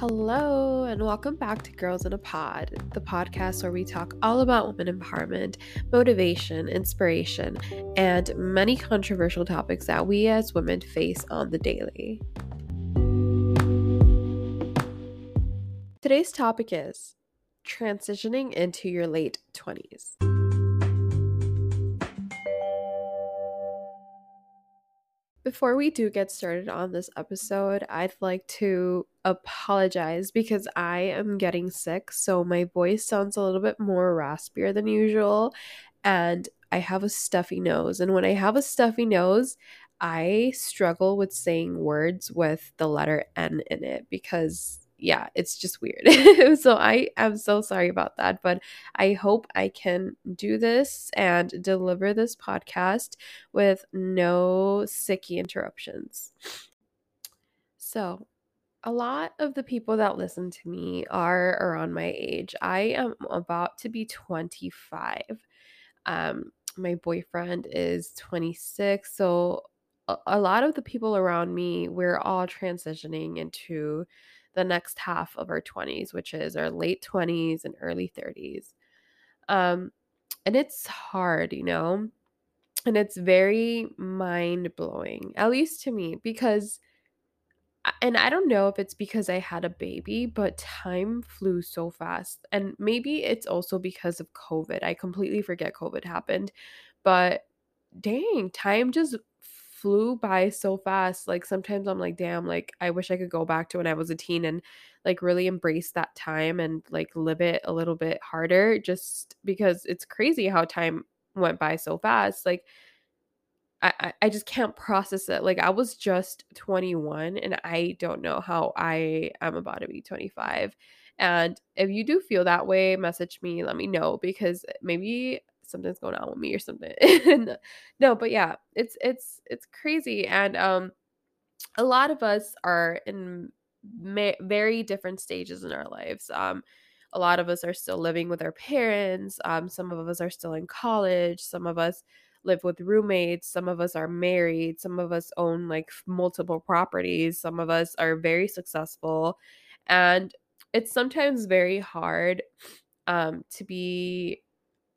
Hello, and welcome back to Girls in a Pod, the podcast where we talk all about women empowerment, motivation, inspiration, and many controversial topics that we as women face on the daily. Today's topic is transitioning into your late 20s. Before we do get started on this episode, I'd like to apologize because I am getting sick, so my voice sounds a little bit more raspier than usual, and I have a stuffy nose. And when I have a stuffy nose, I struggle with saying words with the letter N in it because yeah, it's just weird. so I am so sorry about that, but I hope I can do this and deliver this podcast with no sicky interruptions. So, a lot of the people that listen to me are around my age. I am about to be 25. Um, my boyfriend is 26. So, a, a lot of the people around me, we're all transitioning into the next half of our 20s, which is our late 20s and early 30s. Um, and it's hard, you know, and it's very mind blowing, at least to me, because, and I don't know if it's because I had a baby, but time flew so fast. And maybe it's also because of COVID. I completely forget COVID happened, but dang, time just flew by so fast. Like sometimes I'm like, damn, like I wish I could go back to when I was a teen and like really embrace that time and like live it a little bit harder just because it's crazy how time went by so fast. Like I, I just can't process it. Like I was just 21 and I don't know how I am about to be 25. And if you do feel that way, message me, let me know because maybe something's going on with me or something. no, but yeah, it's it's it's crazy. And um a lot of us are in ma- very different stages in our lives. Um a lot of us are still living with our parents, um some of us are still in college, some of us live with roommates, some of us are married, some of us own like multiple properties, some of us are very successful. And it's sometimes very hard um to be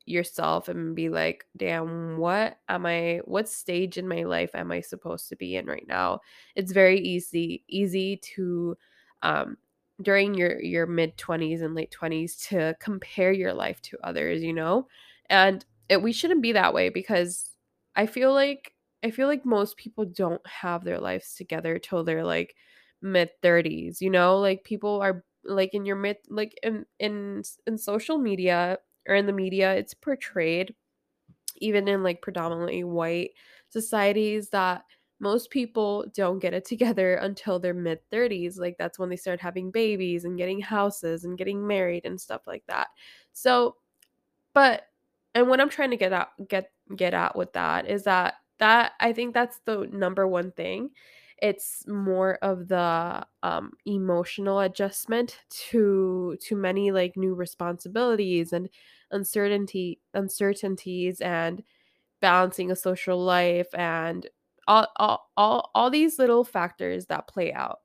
yourself and be like, damn, what am I what stage in my life am I supposed to be in right now? It's very easy easy to um during your your mid 20s and late 20s to compare your life to others, you know? And it, we shouldn't be that way because I feel like I feel like most people don't have their lives together till they're like mid 30s, you know? Like people are like in your mid like in in in social media or in the media it's portrayed even in like predominantly white societies that most people don't get it together until their mid 30s like that's when they start having babies and getting houses and getting married and stuff like that. So but and what i'm trying to get out get get at with that is that that i think that's the number one thing it's more of the um, emotional adjustment to to many like new responsibilities and uncertainty uncertainties and balancing a social life and all all all, all these little factors that play out.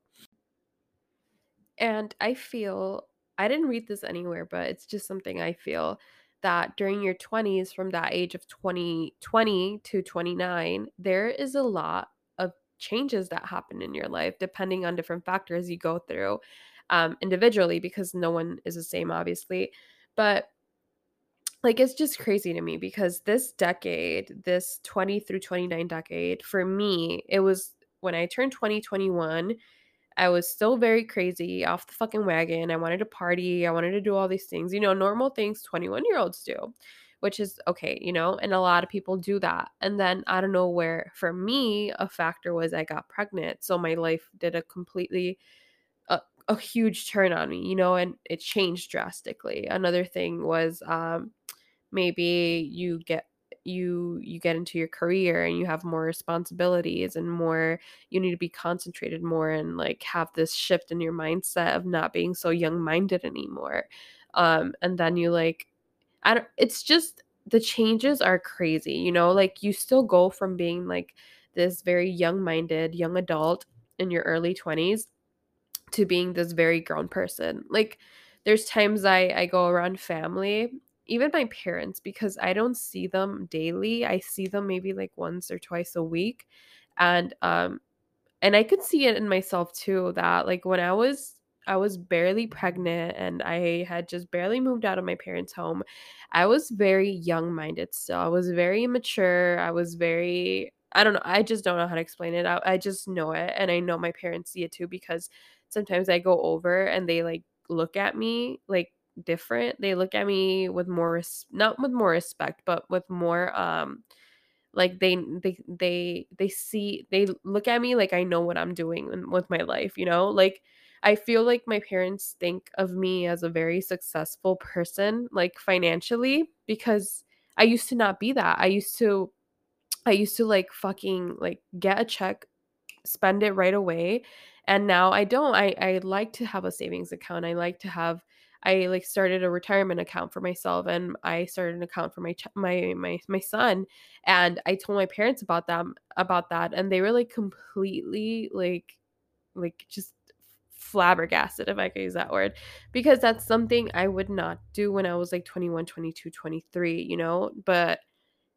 And i feel i didn't read this anywhere but it's just something i feel that during your 20s from that age of 20 20 to 29 there is a lot changes that happen in your life depending on different factors you go through um, individually because no one is the same obviously but like it's just crazy to me because this decade, this 20 through 29 decade, for me, it was when I turned 2021, I was still very crazy off the fucking wagon. I wanted to party, I wanted to do all these things, you know, normal things 21 year olds do, which is okay, you know, and a lot of people do that. And then I don't know where, for me, a factor was I got pregnant. So my life did a completely a, a huge turn on me, you know, and it changed drastically. Another thing was um maybe you get you you get into your career and you have more responsibilities and more you need to be concentrated more and like have this shift in your mindset of not being so young minded anymore um and then you like i don't it's just the changes are crazy you know like you still go from being like this very young minded young adult in your early 20s to being this very grown person. Like there's times I I go around family, even my parents because I don't see them daily. I see them maybe like once or twice a week. And um and I could see it in myself too that like when I was I was barely pregnant and I had just barely moved out of my parents' home. I was very young minded still. I was very immature. I was very I don't know. I just don't know how to explain it. I, I just know it. And I know my parents see it too because sometimes I go over and they like look at me like different. They look at me with more, res- not with more respect, but with more, um, like they they they they see they look at me like I know what I'm doing with my life, you know? Like I feel like my parents think of me as a very successful person like financially because I used to not be that. I used to I used to like fucking like get a check, spend it right away, and now I don't. I I like to have a savings account. I like to have I like started a retirement account for myself and I started an account for my ch- my my my son and I told my parents about them about that and they were like completely like like just flabbergasted if I could use that word because that's something I would not do when I was like 21, 22, 23, you know? But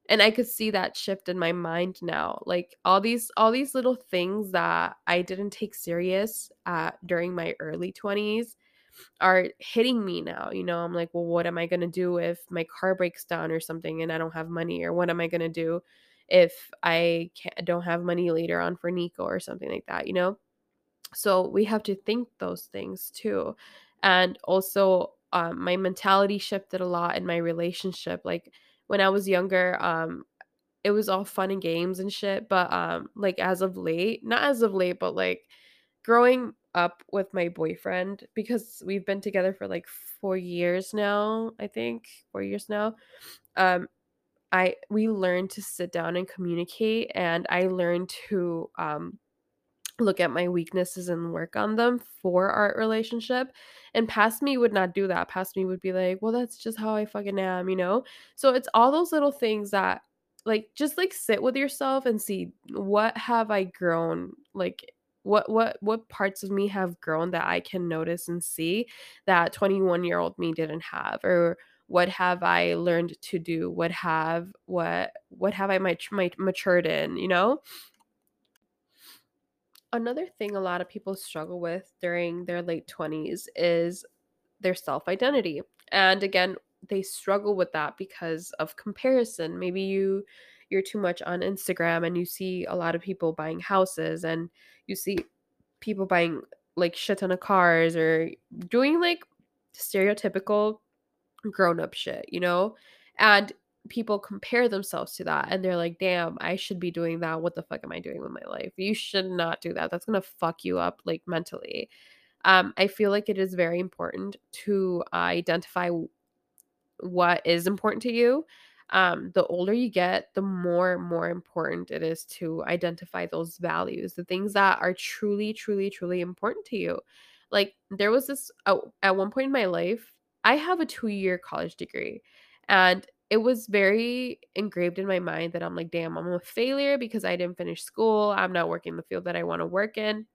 and I could see that shift in my mind now. Like all these all these little things that I didn't take serious uh during my early 20s are hitting me now. You know, I'm like, well, what am I going to do if my car breaks down or something and I don't have money? Or what am I going to do if I can't, don't have money later on for Nico or something like that, you know? So we have to think those things too. And also, um, my mentality shifted a lot in my relationship. Like when I was younger, um, it was all fun and games and shit. But um, like as of late, not as of late, but like growing up with my boyfriend because we've been together for like four years now. I think four years now. Um, I we learned to sit down and communicate, and I learned to um look at my weaknesses and work on them for our relationship. And past me would not do that. Past me would be like, well, that's just how I fucking am, you know? So it's all those little things that like just like sit with yourself and see what have I grown like what what what parts of me have grown that I can notice and see that 21 year old me didn't have or what have I learned to do what have what what have I mat- matured in you know Another thing a lot of people struggle with during their late 20s is their self identity. And again, they struggle with that because of comparison. Maybe you you're too much on Instagram and you see a lot of people buying houses and you see people buying like shit ton of cars or doing like stereotypical grown up shit, you know? And people compare themselves to that and they're like, damn, I should be doing that. What the fuck am I doing with my life? You should not do that. That's gonna fuck you up like mentally. Um, I feel like it is very important to identify what is important to you. Um, the older you get, the more more important it is to identify those values, the things that are truly, truly, truly important to you. Like there was this oh, at one point in my life, I have a two year college degree, and it was very engraved in my mind that I'm like, damn, I'm a failure because I didn't finish school. I'm not working the field that I want to work in.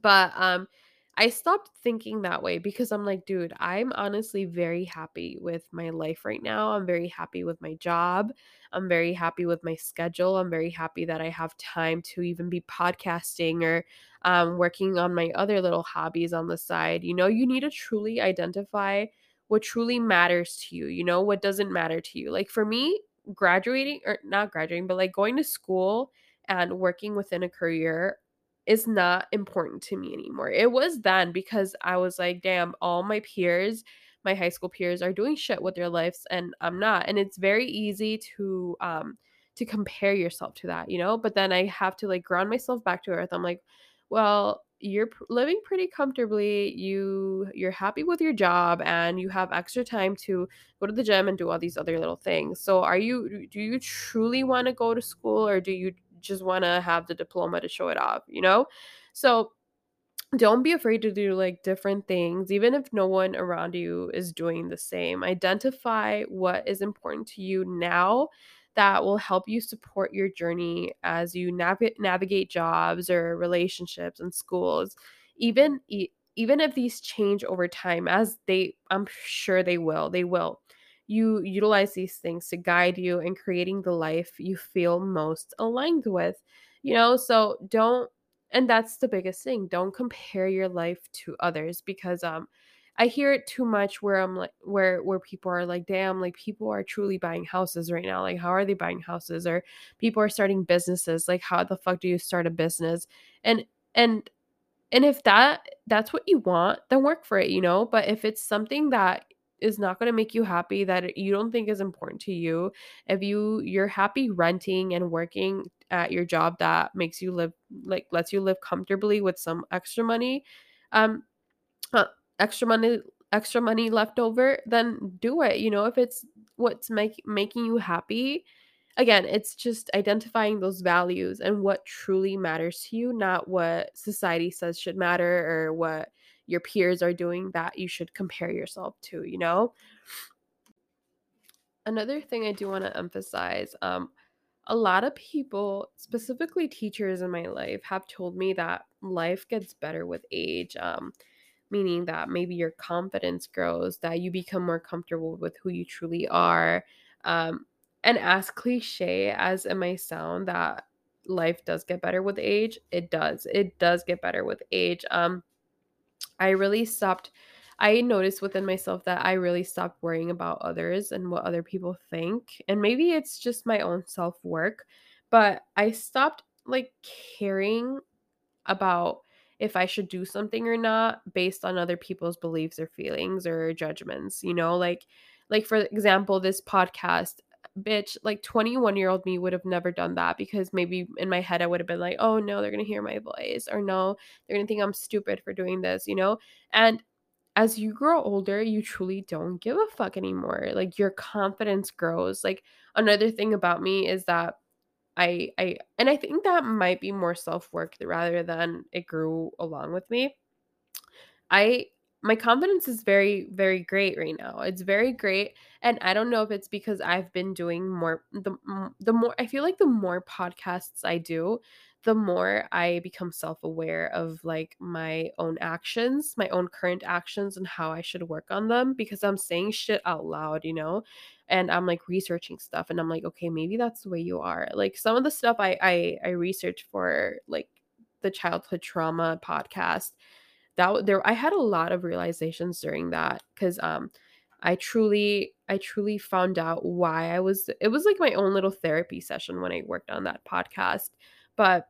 But um I stopped thinking that way because I'm like, dude, I'm honestly very happy with my life right now. I'm very happy with my job. I'm very happy with my schedule. I'm very happy that I have time to even be podcasting or um, working on my other little hobbies on the side. You know, you need to truly identify what truly matters to you, you know, what doesn't matter to you. Like for me, graduating or not graduating, but like going to school and working within a career is not important to me anymore. It was then because I was like, damn, all my peers, my high school peers are doing shit with their lives and I'm not. And it's very easy to um to compare yourself to that, you know? But then I have to like ground myself back to earth. I'm like, well, you're living pretty comfortably you you're happy with your job and you have extra time to go to the gym and do all these other little things. So are you do you truly want to go to school or do you just want to have the diploma to show it off you know? So don't be afraid to do like different things even if no one around you is doing the same. Identify what is important to you now that will help you support your journey as you nav- navigate jobs or relationships and schools even even if these change over time as they i'm sure they will they will. You utilize these things to guide you in creating the life you feel most aligned with you know so don't and that's the biggest thing don't compare your life to others because um I hear it too much where I'm like where where people are like, damn, like people are truly buying houses right now. Like, how are they buying houses? Or people are starting businesses. Like, how the fuck do you start a business? And and and if that that's what you want, then work for it, you know? But if it's something that is not going to make you happy that you don't think is important to you, if you you're happy renting and working at your job that makes you live like lets you live comfortably with some extra money, um uh, extra money extra money left over, then do it. You know, if it's what's make, making you happy, again, it's just identifying those values and what truly matters to you, not what society says should matter or what your peers are doing that you should compare yourself to, you know? Another thing I do want to emphasize um, a lot of people, specifically teachers in my life, have told me that life gets better with age. Um, meaning that maybe your confidence grows, that you become more comfortable with who you truly are. Um, and as cliche as it may sound, that life does get better with age, it does. It does get better with age. Um, I really stopped. I noticed within myself that I really stopped worrying about others and what other people think. And maybe it's just my own self work, but I stopped like caring about if I should do something or not based on other people's beliefs or feelings or judgments, you know, like like for example this podcast bitch like 21 year old me would have never done that because maybe in my head I would have been like, "Oh no, they're to hear my voice," or "No, they're to think I'm stupid for doing this," you know? And as you grow older, you truly don't give a fuck anymore. Like your confidence grows. Like another thing about me is that I I and I think that might be more self-work rather than it grew along with me. I my confidence is very very great right now. It's very great and I don't know if it's because I've been doing more the the more I feel like the more podcasts I do, the more I become self-aware of like my own actions, my own current actions and how I should work on them because I'm saying shit out loud, you know? And I'm like researching stuff and I'm like, okay, maybe that's the way you are. Like some of the stuff I I I researched for like the childhood trauma podcast that there I had a lot of realizations during that cuz um I truly I truly found out why I was it was like my own little therapy session when I worked on that podcast. But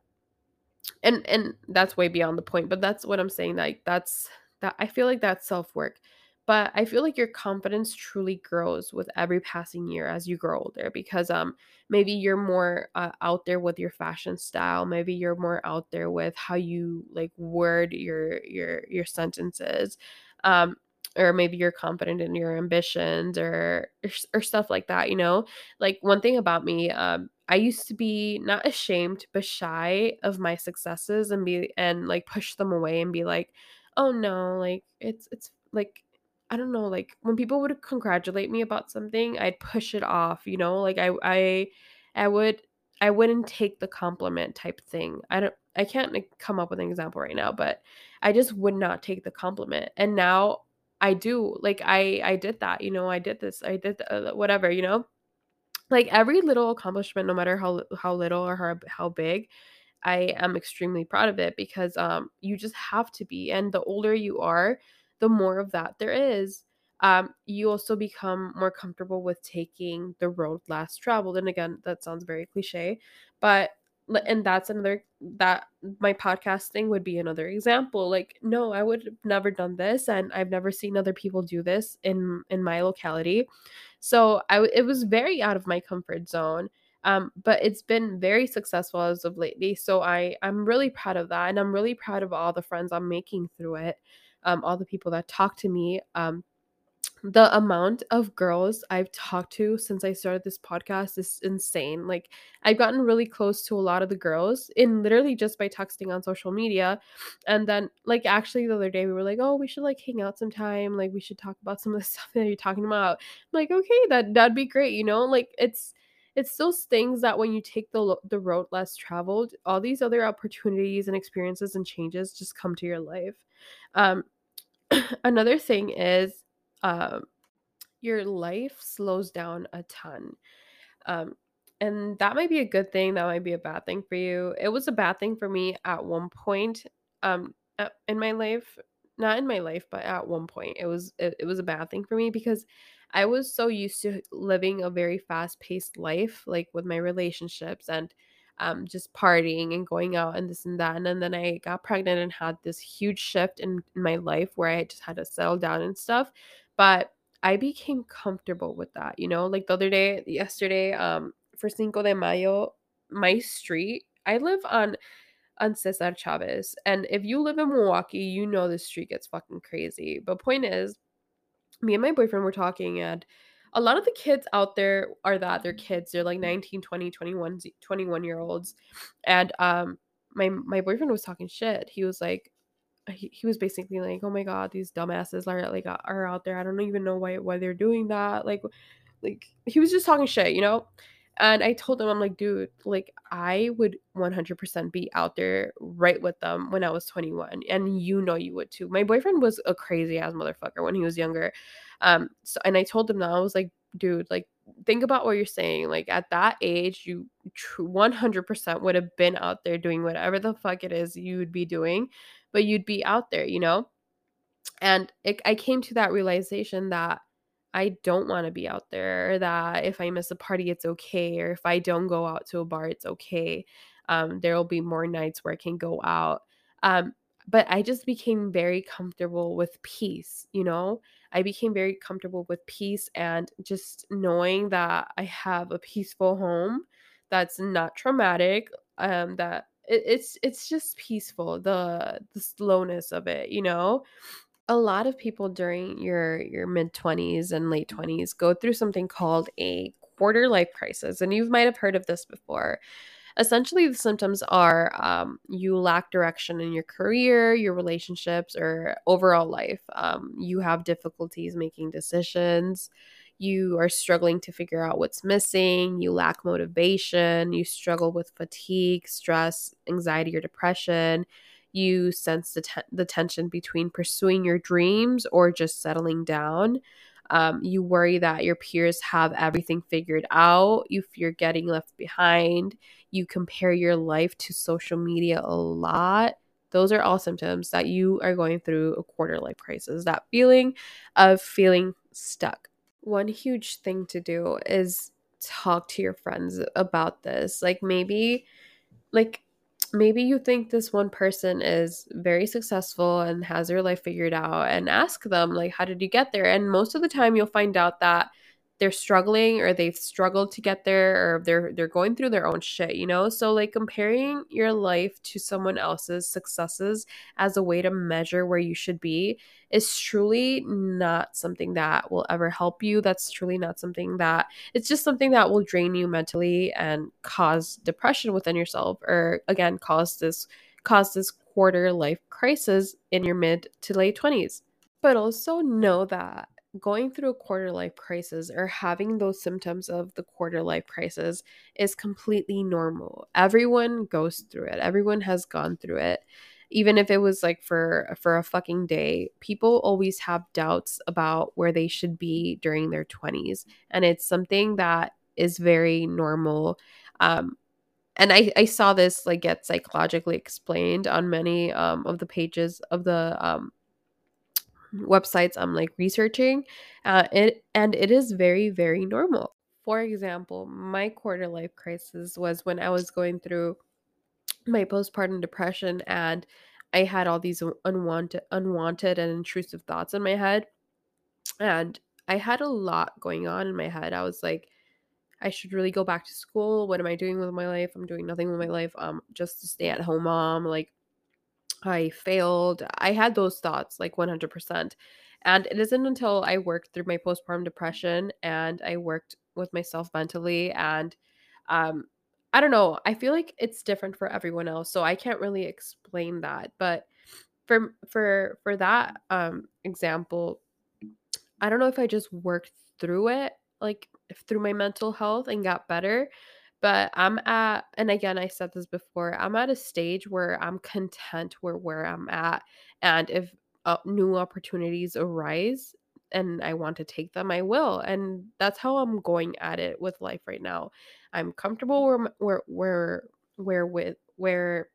and and that's way beyond the point, but that's what I'm saying like that's that I feel like that's self-work. But I feel like your confidence truly grows with every passing year as you grow older because um maybe you're more uh, out there with your fashion style, maybe you're more out there with how you like word your your your sentences. Um or maybe you're confident in your ambitions or, or or stuff like that, you know? Like one thing about me um I used to be not ashamed but shy of my successes and be and like push them away and be like, "Oh no, like it's it's like I don't know, like when people would congratulate me about something, I'd push it off, you know? Like I I I would I wouldn't take the compliment type thing. I don't I can't come up with an example right now, but I just would not take the compliment. And now I do. Like I I did that, you know, I did this. I did uh, whatever, you know? Like every little accomplishment no matter how how little or how, how big, I am extremely proud of it because um you just have to be and the older you are, the more of that there is. Um you also become more comfortable with taking the road less traveled and again that sounds very cliche, but and that's another that my podcasting would be another example like no i would have never done this and i've never seen other people do this in in my locality so I it was very out of my comfort zone um, but it's been very successful as of lately so i i'm really proud of that and i'm really proud of all the friends i'm making through it um, all the people that talk to me um, the amount of girls I've talked to since I started this podcast is insane. Like, I've gotten really close to a lot of the girls in literally just by texting on social media. And then, like, actually, the other day we were like, oh, we should like hang out sometime. Like, we should talk about some of the stuff that you're talking about. I'm like, okay, that that'd be great. You know, like it's it's those things that when you take the the road less traveled, all these other opportunities and experiences and changes just come to your life. Um, another thing is um, your life slows down a ton. Um, and that might be a good thing, that might be a bad thing for you. It was a bad thing for me at one point um in my life, not in my life, but at one point. It was it, it was a bad thing for me because I was so used to living a very fast-paced life like with my relationships and um, just partying and going out and this and that. And then, then I got pregnant and had this huge shift in my life where I just had to settle down and stuff. But I became comfortable with that, you know, like the other day, yesterday, um, for Cinco de Mayo, my street, I live on on Cesar Chavez. And if you live in Milwaukee, you know the street gets fucking crazy. But point is, me and my boyfriend were talking and a lot of the kids out there are that they're kids. They're like 19, 20, 21, 21 year olds. And um my my boyfriend was talking shit. He was like he, he was basically like, "Oh my god, these dumbasses are like are out there. I don't even know why why they're doing that." Like like he was just talking shit, you know? And I told him, I'm like, dude, like I would 100% be out there right with them when I was 21. And you know you would too. My boyfriend was a crazy ass motherfucker when he was younger. Um, so and I told him that I was like, dude, like think about what you're saying. Like at that age, you 100% would have been out there doing whatever the fuck it is you would be doing, but you'd be out there, you know? And it, I came to that realization that I don't want to be out there, that if I miss a party, it's okay, or if I don't go out to a bar, it's okay. Um, there will be more nights where I can go out. Um, but I just became very comfortable with peace, you know? I became very comfortable with peace and just knowing that I have a peaceful home that's not traumatic, um, that it, it's it's just peaceful, the the slowness of it, you know? a lot of people during your your mid 20s and late 20s go through something called a quarter life crisis and you might have heard of this before essentially the symptoms are um, you lack direction in your career your relationships or overall life um, you have difficulties making decisions you are struggling to figure out what's missing you lack motivation you struggle with fatigue stress anxiety or depression you sense the, te- the tension between pursuing your dreams or just settling down. Um, you worry that your peers have everything figured out. You fear getting left behind. You compare your life to social media a lot. Those are all symptoms that you are going through a quarter life crisis. That feeling of feeling stuck. One huge thing to do is talk to your friends about this. Like maybe, like, maybe you think this one person is very successful and has their life figured out and ask them like how did you get there and most of the time you'll find out that they're struggling or they've struggled to get there or they're they're going through their own shit, you know? So like comparing your life to someone else's successes as a way to measure where you should be is truly not something that will ever help you. That's truly not something that it's just something that will drain you mentally and cause depression within yourself or again cause this cause this quarter life crisis in your mid to late 20s. But also know that going through a quarter life crisis or having those symptoms of the quarter life crisis is completely normal. Everyone goes through it. Everyone has gone through it. Even if it was like for for a fucking day, people always have doubts about where they should be during their 20s, and it's something that is very normal. Um, and I, I saw this like get psychologically explained on many um, of the pages of the um, websites I'm like researching, uh, it and it is very very normal. For example, my quarter life crisis was when I was going through my postpartum depression and I had all these unwanted unwanted and intrusive thoughts in my head. And I had a lot going on in my head. I was like I should really go back to school. What am I doing with my life? I'm doing nothing with my life. Um just to stay at home mom. Like I failed. I had those thoughts like 100%. And it isn't until I worked through my postpartum depression and I worked with myself mentally and um I don't know, I feel like it's different for everyone else. So I can't really explain that, but for for for that um example, I don't know if I just worked through it like through my mental health and got better. But I'm at, and again, I said this before, I'm at a stage where I'm content where where I'm at. And if uh, new opportunities arise and I want to take them, I will. And that's how I'm going at it with life right now. I'm comfortable where where where where with where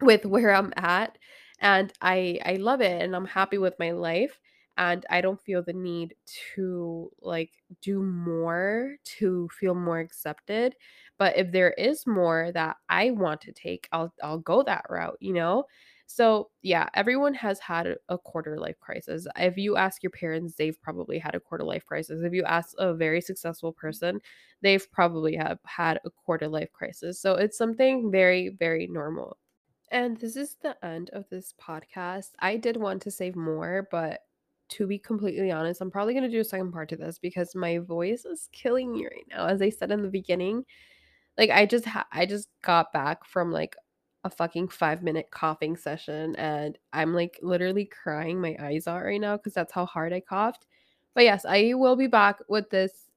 with where I'm at and I I love it and I'm happy with my life and I don't feel the need to like do more to feel more accepted. But if there is more that I want to take, I'll I'll go that route, you know? So, yeah, everyone has had a quarter life crisis. If you ask your parents, they've probably had a quarter life crisis. If you ask a very successful person, they've probably have had a quarter life crisis. So, it's something very very normal. And this is the end of this podcast. I did want to save more, but to be completely honest, I'm probably going to do a second part to this because my voice is killing me right now. As I said in the beginning, like I just ha- I just got back from like a fucking 5-minute coughing session and I'm like literally crying my eyes out right now cuz that's how hard I coughed. But yes, I will be back with this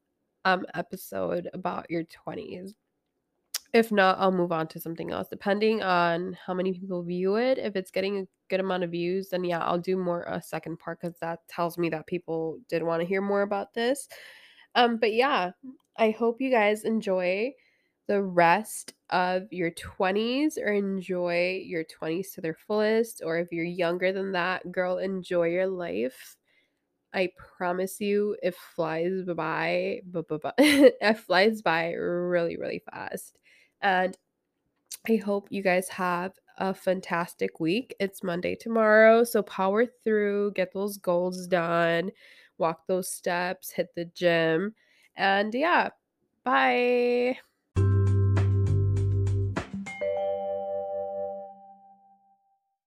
um episode about your 20s. If not, I'll move on to something else depending on how many people view it. If it's getting a good amount of views, then yeah, I'll do more a second part cuz that tells me that people did want to hear more about this. Um but yeah, I hope you guys enjoy the rest of your 20s or enjoy your 20s to their fullest or if you're younger than that, girl, enjoy your life. I promise you it flies by, it flies by really really fast. And I hope you guys have a fantastic week. It's Monday tomorrow, so power through, get those goals done, walk those steps, hit the gym. And yeah, bye.